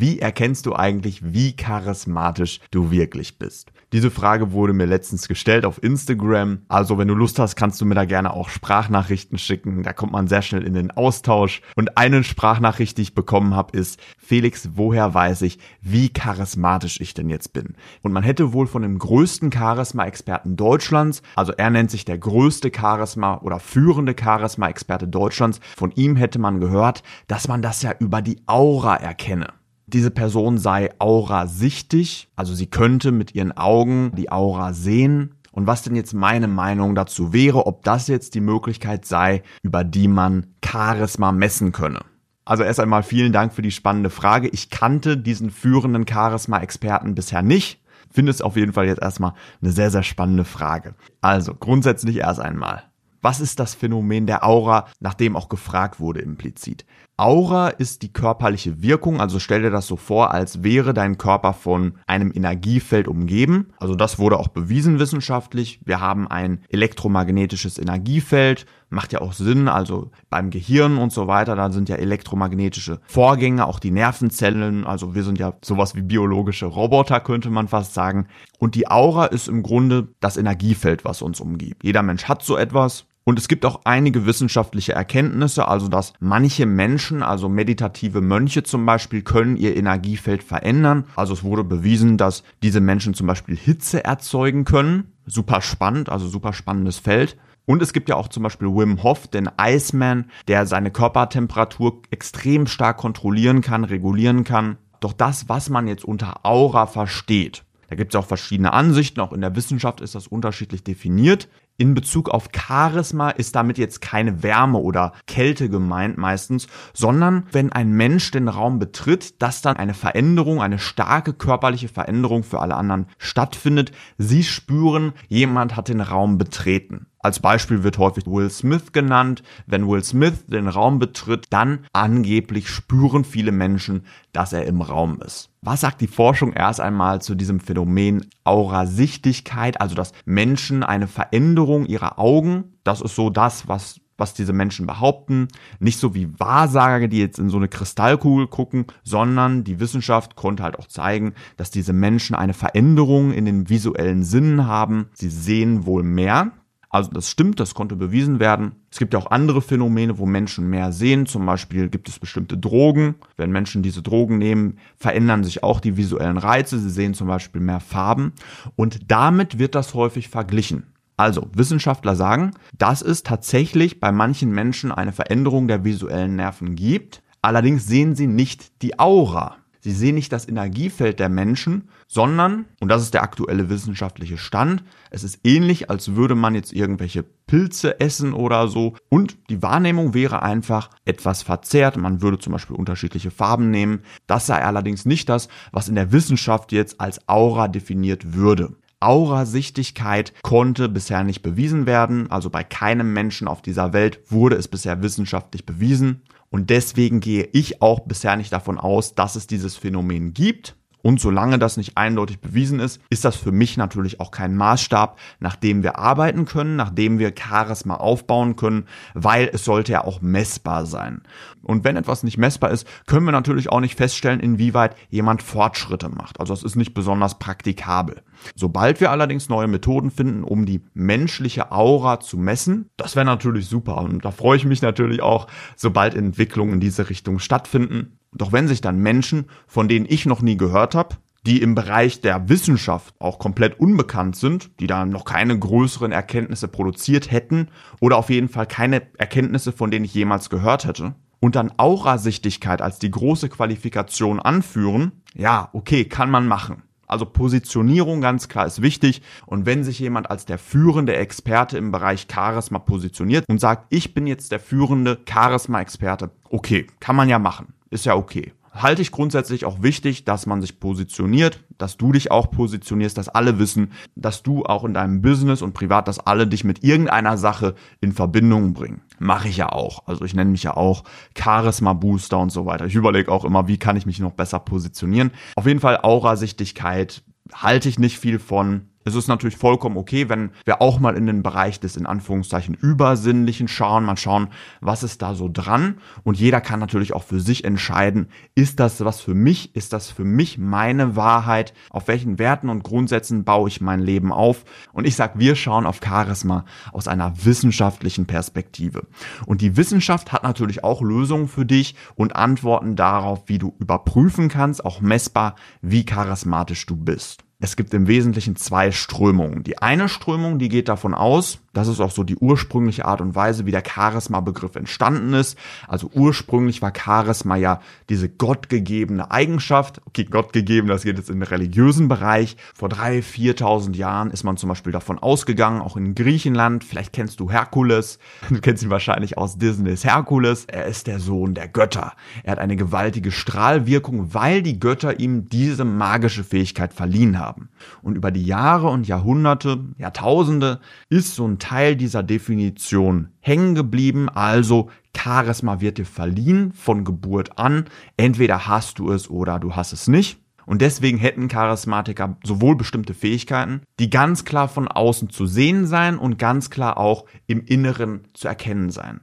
wie erkennst du eigentlich, wie charismatisch du wirklich bist? Diese Frage wurde mir letztens gestellt auf Instagram. Also wenn du Lust hast, kannst du mir da gerne auch Sprachnachrichten schicken. Da kommt man sehr schnell in den Austausch. Und eine Sprachnachricht, die ich bekommen habe, ist, Felix, woher weiß ich, wie charismatisch ich denn jetzt bin? Und man hätte wohl von dem größten Charisma-Experten Deutschlands, also er nennt sich der größte Charisma oder führende Charisma-Experte Deutschlands, von ihm hätte man gehört, dass man das ja über die Aura erkenne diese Person sei aurasichtig, also sie könnte mit ihren Augen die Aura sehen. Und was denn jetzt meine Meinung dazu wäre, ob das jetzt die Möglichkeit sei, über die man Charisma messen könne. Also erst einmal vielen Dank für die spannende Frage. Ich kannte diesen führenden Charisma-Experten bisher nicht. Finde es auf jeden Fall jetzt erstmal eine sehr, sehr spannende Frage. Also grundsätzlich erst einmal. Was ist das Phänomen der Aura, nach dem auch gefragt wurde implizit? Aura ist die körperliche Wirkung, also stell dir das so vor, als wäre dein Körper von einem Energiefeld umgeben. Also das wurde auch bewiesen wissenschaftlich. Wir haben ein elektromagnetisches Energiefeld, macht ja auch Sinn, also beim Gehirn und so weiter, da sind ja elektromagnetische Vorgänge, auch die Nervenzellen, also wir sind ja sowas wie biologische Roboter, könnte man fast sagen. Und die Aura ist im Grunde das Energiefeld, was uns umgibt. Jeder Mensch hat so etwas, und es gibt auch einige wissenschaftliche Erkenntnisse, also dass manche Menschen, also meditative Mönche zum Beispiel, können ihr Energiefeld verändern. Also es wurde bewiesen, dass diese Menschen zum Beispiel Hitze erzeugen können. Super spannend, also super spannendes Feld. Und es gibt ja auch zum Beispiel Wim Hof, den Iceman, der seine Körpertemperatur extrem stark kontrollieren kann, regulieren kann. Doch das, was man jetzt unter Aura versteht, da gibt es auch verschiedene Ansichten, auch in der Wissenschaft ist das unterschiedlich definiert. In Bezug auf Charisma ist damit jetzt keine Wärme oder Kälte gemeint meistens, sondern wenn ein Mensch den Raum betritt, dass dann eine Veränderung, eine starke körperliche Veränderung für alle anderen stattfindet. Sie spüren, jemand hat den Raum betreten. Als Beispiel wird häufig Will Smith genannt. Wenn Will Smith den Raum betritt, dann angeblich spüren viele Menschen, dass er im Raum ist. Was sagt die Forschung erst einmal zu diesem Phänomen Aurasichtigkeit, also dass Menschen eine Veränderung ihrer Augen, das ist so das, was was diese Menschen behaupten. Nicht so wie Wahrsager, die jetzt in so eine Kristallkugel gucken, sondern die Wissenschaft konnte halt auch zeigen, dass diese Menschen eine Veränderung in den visuellen Sinnen haben. Sie sehen wohl mehr. Also das stimmt, das konnte bewiesen werden. Es gibt ja auch andere Phänomene, wo Menschen mehr sehen. Zum Beispiel gibt es bestimmte Drogen. Wenn Menschen diese Drogen nehmen, verändern sich auch die visuellen Reize. Sie sehen zum Beispiel mehr Farben. Und damit wird das häufig verglichen. Also, Wissenschaftler sagen, dass es tatsächlich bei manchen Menschen eine Veränderung der visuellen Nerven gibt. Allerdings sehen sie nicht die Aura. Sie sehen nicht das Energiefeld der Menschen, sondern, und das ist der aktuelle wissenschaftliche Stand, es ist ähnlich, als würde man jetzt irgendwelche Pilze essen oder so. Und die Wahrnehmung wäre einfach etwas verzerrt. Man würde zum Beispiel unterschiedliche Farben nehmen. Das sei allerdings nicht das, was in der Wissenschaft jetzt als Aura definiert würde. Aurasichtigkeit konnte bisher nicht bewiesen werden. Also bei keinem Menschen auf dieser Welt wurde es bisher wissenschaftlich bewiesen. Und deswegen gehe ich auch bisher nicht davon aus, dass es dieses Phänomen gibt. Und solange das nicht eindeutig bewiesen ist, ist das für mich natürlich auch kein Maßstab, nach dem wir arbeiten können, nach dem wir Charisma aufbauen können, weil es sollte ja auch messbar sein. Und wenn etwas nicht messbar ist, können wir natürlich auch nicht feststellen, inwieweit jemand Fortschritte macht. Also es ist nicht besonders praktikabel. Sobald wir allerdings neue Methoden finden, um die menschliche Aura zu messen, das wäre natürlich super. Und da freue ich mich natürlich auch, sobald Entwicklungen in diese Richtung stattfinden. Doch wenn sich dann Menschen, von denen ich noch nie gehört habe, die im Bereich der Wissenschaft auch komplett unbekannt sind, die da noch keine größeren Erkenntnisse produziert hätten oder auf jeden Fall keine Erkenntnisse, von denen ich jemals gehört hätte, und dann Aurasichtigkeit als die große Qualifikation anführen, ja, okay, kann man machen. Also Positionierung ganz klar ist wichtig. Und wenn sich jemand als der führende Experte im Bereich Charisma positioniert und sagt, ich bin jetzt der führende Charisma-Experte, okay, kann man ja machen ist ja okay. Halte ich grundsätzlich auch wichtig, dass man sich positioniert, dass du dich auch positionierst, dass alle wissen, dass du auch in deinem Business und privat, dass alle dich mit irgendeiner Sache in Verbindung bringen. Mache ich ja auch. Also ich nenne mich ja auch Charisma Booster und so weiter. Ich überlege auch immer, wie kann ich mich noch besser positionieren. Auf jeden Fall Aurasichtigkeit halte ich nicht viel von Es ist natürlich vollkommen okay, wenn wir auch mal in den Bereich des in Anführungszeichen Übersinnlichen schauen, mal schauen, was ist da so dran. Und jeder kann natürlich auch für sich entscheiden, ist das was für mich, ist das für mich meine Wahrheit, auf welchen Werten und Grundsätzen baue ich mein Leben auf. Und ich sag, wir schauen auf Charisma aus einer wissenschaftlichen Perspektive. Und die Wissenschaft hat natürlich auch Lösungen für dich und Antworten darauf, wie du überprüfen kannst, auch messbar, wie charismatisch du bist. Es gibt im Wesentlichen zwei Strömungen. Die eine Strömung, die geht davon aus, das ist auch so die ursprüngliche Art und Weise, wie der Charisma-Begriff entstanden ist. Also ursprünglich war Charisma ja diese gottgegebene Eigenschaft. Okay, gottgegeben, das geht jetzt in den religiösen Bereich. Vor drei, viertausend Jahren ist man zum Beispiel davon ausgegangen, auch in Griechenland. Vielleicht kennst du Herkules. Du kennst ihn wahrscheinlich aus Disneys Herkules. Er ist der Sohn der Götter. Er hat eine gewaltige Strahlwirkung, weil die Götter ihm diese magische Fähigkeit verliehen haben. Und über die Jahre und Jahrhunderte, Jahrtausende ist so ein Teil dieser Definition hängen geblieben, also Charisma wird dir verliehen von Geburt an. Entweder hast du es oder du hast es nicht. Und deswegen hätten Charismatiker sowohl bestimmte Fähigkeiten, die ganz klar von außen zu sehen sein und ganz klar auch im Inneren zu erkennen sein.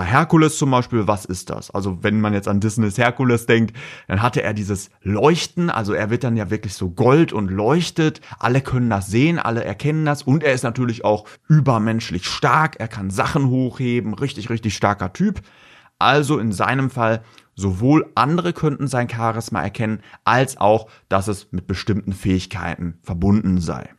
Bei Herkules zum Beispiel, was ist das? Also wenn man jetzt an Disneys Herkules denkt, dann hatte er dieses Leuchten, also er wird dann ja wirklich so gold und leuchtet. Alle können das sehen, alle erkennen das und er ist natürlich auch übermenschlich stark. Er kann Sachen hochheben, richtig, richtig starker Typ. Also in seinem Fall sowohl andere könnten sein Charisma erkennen, als auch, dass es mit bestimmten Fähigkeiten verbunden sei.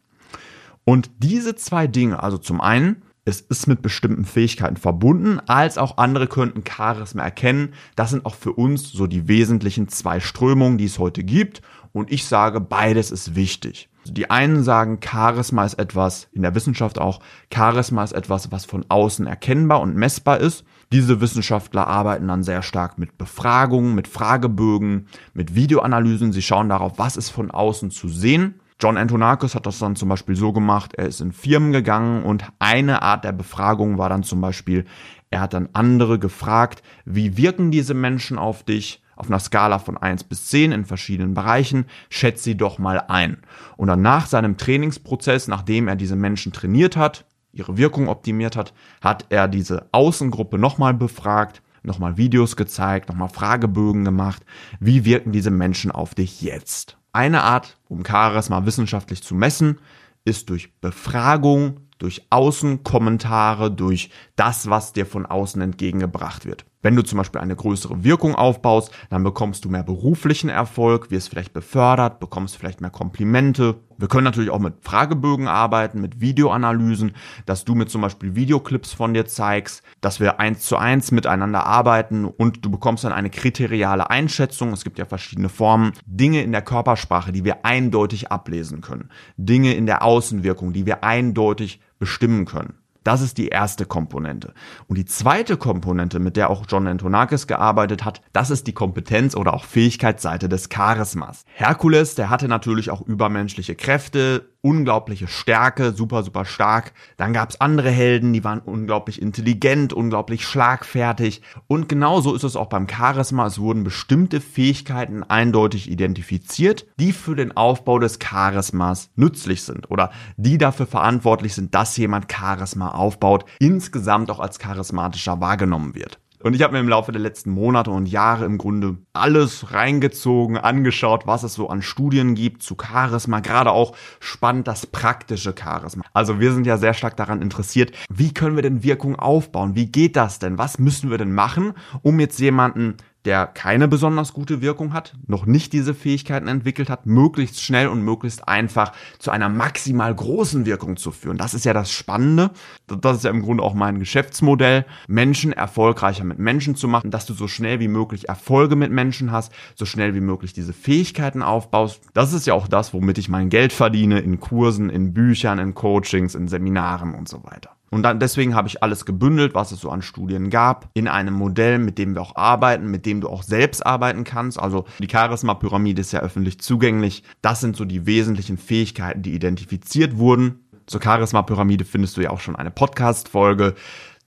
Und diese zwei Dinge, also zum einen es ist mit bestimmten Fähigkeiten verbunden, als auch andere könnten Charisma erkennen. Das sind auch für uns so die wesentlichen zwei Strömungen, die es heute gibt. Und ich sage, beides ist wichtig. Die einen sagen, Charisma ist etwas, in der Wissenschaft auch, Charisma ist etwas, was von außen erkennbar und messbar ist. Diese Wissenschaftler arbeiten dann sehr stark mit Befragungen, mit Fragebögen, mit Videoanalysen. Sie schauen darauf, was ist von außen zu sehen John Antonakis hat das dann zum Beispiel so gemacht, er ist in Firmen gegangen und eine Art der Befragung war dann zum Beispiel, er hat dann andere gefragt, wie wirken diese Menschen auf dich? Auf einer Skala von 1 bis 10 in verschiedenen Bereichen, schätze sie doch mal ein. Und dann nach seinem Trainingsprozess, nachdem er diese Menschen trainiert hat, ihre Wirkung optimiert hat, hat er diese Außengruppe nochmal befragt, nochmal Videos gezeigt, nochmal Fragebögen gemacht. Wie wirken diese Menschen auf dich jetzt? Eine Art, um Charisma wissenschaftlich zu messen, ist durch Befragung, durch Außenkommentare, durch das, was dir von außen entgegengebracht wird. Wenn du zum Beispiel eine größere Wirkung aufbaust, dann bekommst du mehr beruflichen Erfolg, wirst vielleicht befördert, bekommst vielleicht mehr Komplimente. Wir können natürlich auch mit Fragebögen arbeiten, mit Videoanalysen, dass du mit zum Beispiel Videoclips von dir zeigst, dass wir eins zu eins miteinander arbeiten und du bekommst dann eine kriteriale Einschätzung. Es gibt ja verschiedene Formen. Dinge in der Körpersprache, die wir eindeutig ablesen können. Dinge in der Außenwirkung, die wir eindeutig bestimmen können. Das ist die erste Komponente. Und die zweite Komponente, mit der auch John Antonakis gearbeitet hat, das ist die Kompetenz oder auch Fähigkeitsseite des Charismas. Herkules, der hatte natürlich auch übermenschliche Kräfte, unglaubliche Stärke, super, super stark. Dann gab es andere Helden, die waren unglaublich intelligent, unglaublich schlagfertig. Und genauso ist es auch beim Charisma. Es wurden bestimmte Fähigkeiten eindeutig identifiziert, die für den Aufbau des Charismas nützlich sind oder die dafür verantwortlich sind, dass jemand Charisma aufbaut, insgesamt auch als charismatischer wahrgenommen wird. Und ich habe mir im Laufe der letzten Monate und Jahre im Grunde alles reingezogen, angeschaut, was es so an Studien gibt zu Charisma, gerade auch spannend das praktische Charisma. Also wir sind ja sehr stark daran interessiert, wie können wir denn Wirkung aufbauen? Wie geht das denn? Was müssen wir denn machen, um jetzt jemanden der keine besonders gute Wirkung hat, noch nicht diese Fähigkeiten entwickelt hat, möglichst schnell und möglichst einfach zu einer maximal großen Wirkung zu führen. Das ist ja das Spannende. Das ist ja im Grunde auch mein Geschäftsmodell, Menschen erfolgreicher mit Menschen zu machen, dass du so schnell wie möglich Erfolge mit Menschen hast, so schnell wie möglich diese Fähigkeiten aufbaust. Das ist ja auch das, womit ich mein Geld verdiene in Kursen, in Büchern, in Coachings, in Seminaren und so weiter. Und dann deswegen habe ich alles gebündelt, was es so an Studien gab, in einem Modell, mit dem wir auch arbeiten, mit dem du auch selbst arbeiten kannst. Also die Charisma-Pyramide ist ja öffentlich zugänglich. Das sind so die wesentlichen Fähigkeiten, die identifiziert wurden. Zur Charisma-Pyramide findest du ja auch schon eine Podcast-Folge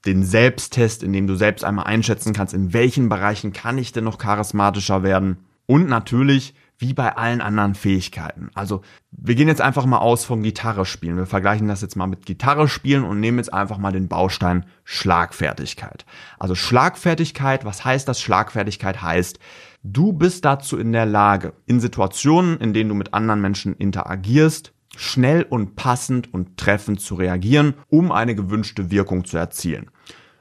den Selbsttest, in dem du selbst einmal einschätzen kannst, in welchen Bereichen kann ich denn noch charismatischer werden. Und natürlich wie bei allen anderen Fähigkeiten. Also wir gehen jetzt einfach mal aus von Gitarre spielen. Wir vergleichen das jetzt mal mit Gitarre spielen und nehmen jetzt einfach mal den Baustein Schlagfertigkeit. Also Schlagfertigkeit, was heißt das? Schlagfertigkeit heißt, du bist dazu in der Lage, in Situationen, in denen du mit anderen Menschen interagierst, schnell und passend und treffend zu reagieren, um eine gewünschte Wirkung zu erzielen.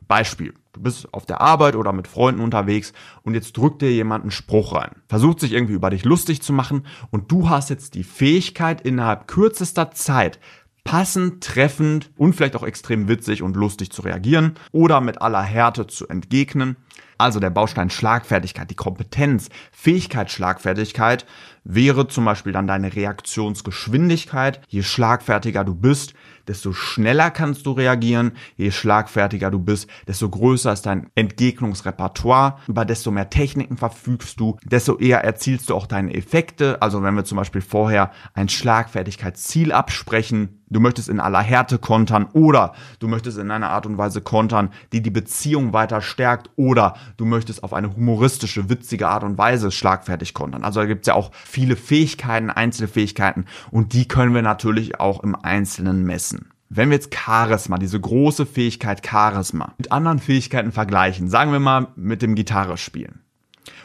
Beispiel. Du bist auf der Arbeit oder mit Freunden unterwegs und jetzt drückt dir jemand einen Spruch rein. Versucht sich irgendwie über dich lustig zu machen und du hast jetzt die Fähigkeit innerhalb kürzester Zeit passend, treffend und vielleicht auch extrem witzig und lustig zu reagieren oder mit aller Härte zu entgegnen. Also der Baustein Schlagfertigkeit, die Kompetenz, Fähigkeit, Schlagfertigkeit wäre zum Beispiel dann deine Reaktionsgeschwindigkeit. Je schlagfertiger du bist, desto schneller kannst du reagieren. Je schlagfertiger du bist, desto größer ist dein Entgegnungsrepertoire. Über desto mehr Techniken verfügst du, desto eher erzielst du auch deine Effekte. Also wenn wir zum Beispiel vorher ein Schlagfertigkeitsziel absprechen, du möchtest in aller Härte kontern oder du möchtest in einer Art und Weise kontern, die die Beziehung weiter stärkt oder du möchtest auf eine humoristische, witzige Art und Weise schlagfertig kontern. Also da gibt's ja auch viele Fähigkeiten, Einzelfähigkeiten und die können wir natürlich auch im Einzelnen messen. Wenn wir jetzt Charisma, diese große Fähigkeit Charisma, mit anderen Fähigkeiten vergleichen, sagen wir mal mit dem Gitarre spielen.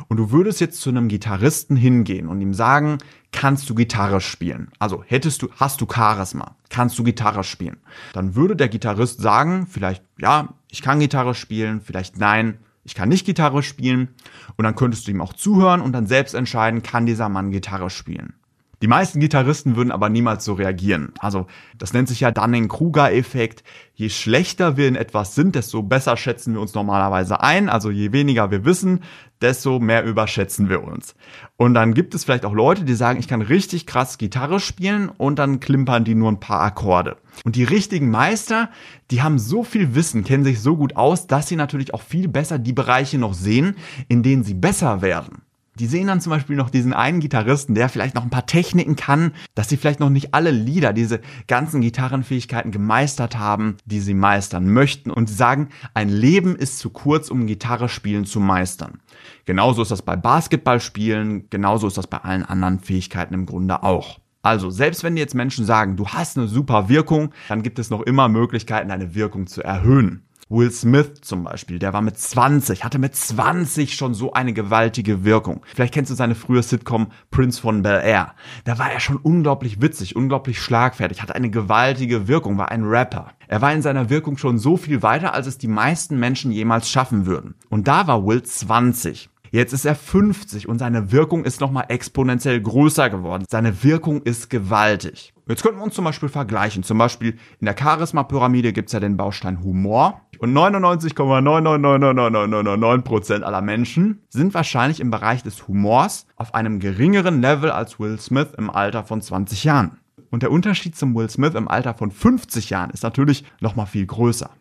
Und du würdest jetzt zu einem Gitarristen hingehen und ihm sagen, kannst du Gitarre spielen? Also hättest du, hast du Charisma? Kannst du Gitarre spielen? Dann würde der Gitarrist sagen, vielleicht, ja, ich kann Gitarre spielen, vielleicht nein, ich kann nicht Gitarre spielen. Und dann könntest du ihm auch zuhören und dann selbst entscheiden, kann dieser Mann Gitarre spielen. Die meisten Gitarristen würden aber niemals so reagieren. Also das nennt sich ja Dunning-Kruger-Effekt. Je schlechter wir in etwas sind, desto besser schätzen wir uns normalerweise ein. Also je weniger wir wissen, desto mehr überschätzen wir uns. Und dann gibt es vielleicht auch Leute, die sagen, ich kann richtig krass Gitarre spielen und dann klimpern die nur ein paar Akkorde. Und die richtigen Meister, die haben so viel Wissen, kennen sich so gut aus, dass sie natürlich auch viel besser die Bereiche noch sehen, in denen sie besser werden. Die sehen dann zum Beispiel noch diesen einen Gitarristen, der vielleicht noch ein paar Techniken kann, dass sie vielleicht noch nicht alle Lieder, diese ganzen Gitarrenfähigkeiten gemeistert haben, die sie meistern möchten. Und sie sagen, ein Leben ist zu kurz, um Gitarre spielen zu meistern. Genauso ist das bei Basketballspielen, genauso ist das bei allen anderen Fähigkeiten im Grunde auch. Also, selbst wenn jetzt Menschen sagen, du hast eine super Wirkung, dann gibt es noch immer Möglichkeiten, deine Wirkung zu erhöhen. Will Smith zum Beispiel, der war mit 20, hatte mit 20 schon so eine gewaltige Wirkung. Vielleicht kennst du seine frühe Sitcom Prince von Bel Air. Da war er schon unglaublich witzig, unglaublich schlagfertig, hatte eine gewaltige Wirkung, war ein Rapper. Er war in seiner Wirkung schon so viel weiter, als es die meisten Menschen jemals schaffen würden. Und da war Will 20. Jetzt ist er 50 und seine Wirkung ist nochmal exponentiell größer geworden. Seine Wirkung ist gewaltig. Jetzt könnten wir uns zum Beispiel vergleichen. Zum Beispiel in der Charisma-Pyramide gibt's ja den Baustein Humor. Und 99,9999999% aller Menschen sind wahrscheinlich im Bereich des Humors auf einem geringeren Level als Will Smith im Alter von 20 Jahren. Und der Unterschied zum Will Smith im Alter von 50 Jahren ist natürlich nochmal viel größer.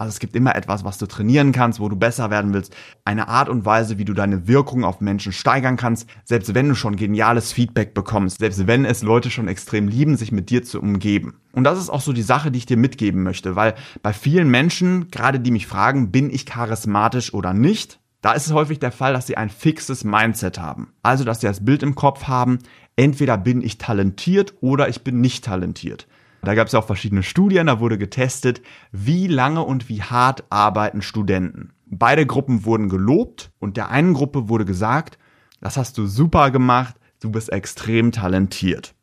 Also es gibt immer etwas, was du trainieren kannst, wo du besser werden willst. Eine Art und Weise, wie du deine Wirkung auf Menschen steigern kannst, selbst wenn du schon geniales Feedback bekommst, selbst wenn es Leute schon extrem lieben, sich mit dir zu umgeben. Und das ist auch so die Sache, die ich dir mitgeben möchte, weil bei vielen Menschen, gerade die mich fragen, bin ich charismatisch oder nicht, da ist es häufig der Fall, dass sie ein fixes Mindset haben. Also, dass sie das Bild im Kopf haben, entweder bin ich talentiert oder ich bin nicht talentiert. Da gab es ja auch verschiedene Studien, da wurde getestet, wie lange und wie hart arbeiten Studenten. Beide Gruppen wurden gelobt und der einen Gruppe wurde gesagt, das hast du super gemacht, du bist extrem talentiert.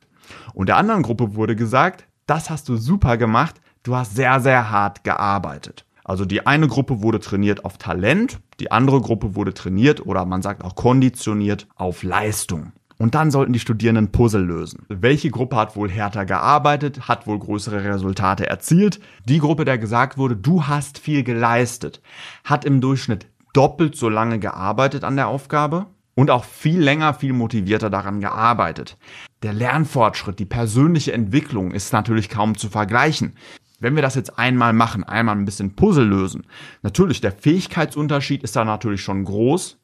Und der anderen Gruppe wurde gesagt, das hast du super gemacht, du hast sehr, sehr hart gearbeitet. Also die eine Gruppe wurde trainiert auf Talent, die andere Gruppe wurde trainiert oder man sagt auch konditioniert auf Leistung. Und dann sollten die Studierenden Puzzle lösen. Welche Gruppe hat wohl härter gearbeitet, hat wohl größere Resultate erzielt? Die Gruppe, der gesagt wurde, du hast viel geleistet, hat im Durchschnitt doppelt so lange gearbeitet an der Aufgabe und auch viel länger, viel motivierter daran gearbeitet. Der Lernfortschritt, die persönliche Entwicklung ist natürlich kaum zu vergleichen. Wenn wir das jetzt einmal machen, einmal ein bisschen Puzzle lösen, natürlich der Fähigkeitsunterschied ist da natürlich schon groß,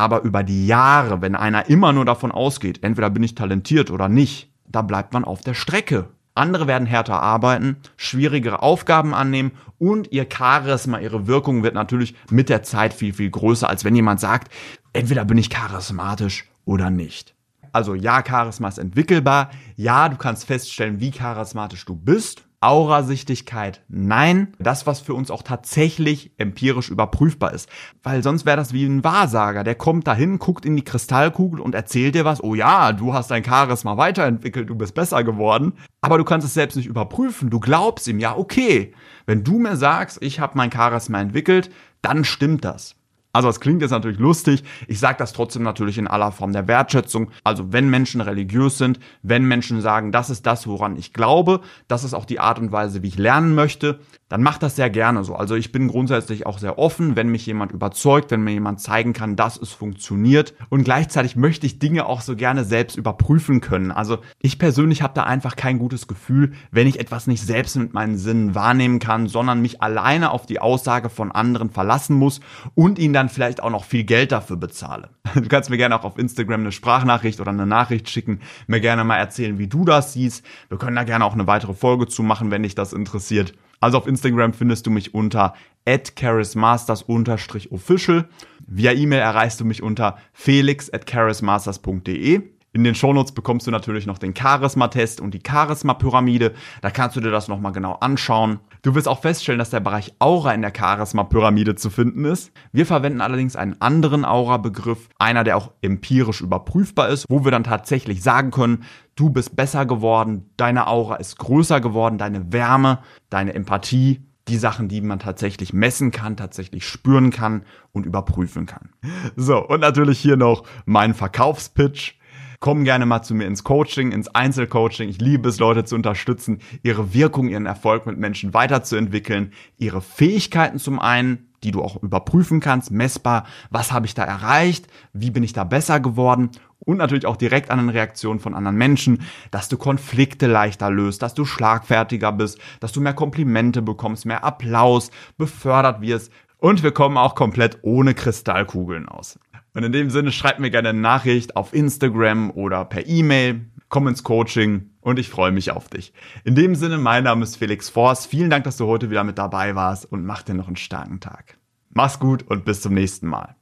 aber über die Jahre, wenn einer immer nur davon ausgeht, entweder bin ich talentiert oder nicht, da bleibt man auf der Strecke. Andere werden härter arbeiten, schwierigere Aufgaben annehmen und ihr Charisma, ihre Wirkung wird natürlich mit der Zeit viel, viel größer, als wenn jemand sagt, entweder bin ich charismatisch oder nicht. Also ja, Charisma ist entwickelbar. Ja, du kannst feststellen, wie charismatisch du bist. Aurasichtigkeit, nein. Das, was für uns auch tatsächlich empirisch überprüfbar ist. Weil sonst wäre das wie ein Wahrsager. Der kommt dahin, guckt in die Kristallkugel und erzählt dir was. Oh ja, du hast dein Charisma weiterentwickelt, du bist besser geworden. Aber du kannst es selbst nicht überprüfen. Du glaubst ihm, ja, okay. Wenn du mir sagst, ich habe mein Charisma entwickelt, dann stimmt das. Also es klingt jetzt natürlich lustig, ich sage das trotzdem natürlich in aller Form der Wertschätzung. Also wenn Menschen religiös sind, wenn Menschen sagen, das ist das, woran ich glaube, das ist auch die Art und Weise, wie ich lernen möchte, dann macht das sehr gerne so. Also ich bin grundsätzlich auch sehr offen, wenn mich jemand überzeugt, wenn mir jemand zeigen kann, dass es funktioniert. Und gleichzeitig möchte ich Dinge auch so gerne selbst überprüfen können. Also ich persönlich habe da einfach kein gutes Gefühl, wenn ich etwas nicht selbst mit meinen Sinnen wahrnehmen kann, sondern mich alleine auf die Aussage von anderen verlassen muss und ihnen dann vielleicht auch noch viel Geld dafür bezahle. Du kannst mir gerne auch auf Instagram eine Sprachnachricht oder eine Nachricht schicken, mir gerne mal erzählen, wie du das siehst. Wir können da gerne auch eine weitere Folge zu machen, wenn dich das interessiert. Also auf Instagram findest du mich unter charismasters-official. Via E-Mail erreichst du mich unter felix charismasters.de. In den Shownotes bekommst du natürlich noch den Charisma-Test und die Charisma-Pyramide. Da kannst du dir das nochmal genau anschauen. Du wirst auch feststellen, dass der Bereich Aura in der Charisma-Pyramide zu finden ist. Wir verwenden allerdings einen anderen Aura-Begriff, einer, der auch empirisch überprüfbar ist, wo wir dann tatsächlich sagen können, du bist besser geworden, deine Aura ist größer geworden, deine Wärme, deine Empathie, die Sachen, die man tatsächlich messen kann, tatsächlich spüren kann und überprüfen kann. So, und natürlich hier noch mein Verkaufspitch. Komm gerne mal zu mir ins Coaching, ins Einzelcoaching. Ich liebe es, Leute zu unterstützen, ihre Wirkung, ihren Erfolg mit Menschen weiterzuentwickeln, ihre Fähigkeiten zum einen, die du auch überprüfen kannst, messbar, was habe ich da erreicht, wie bin ich da besser geworden? Und natürlich auch direkt an den Reaktionen von anderen Menschen, dass du Konflikte leichter löst, dass du schlagfertiger bist, dass du mehr Komplimente bekommst, mehr Applaus, befördert wirst. Und wir kommen auch komplett ohne Kristallkugeln aus. Und in dem Sinne schreib mir gerne eine Nachricht auf Instagram oder per E-Mail. Komm ins Coaching und ich freue mich auf dich. In dem Sinne, mein Name ist Felix Forst. Vielen Dank, dass du heute wieder mit dabei warst und mach dir noch einen starken Tag. Mach's gut und bis zum nächsten Mal.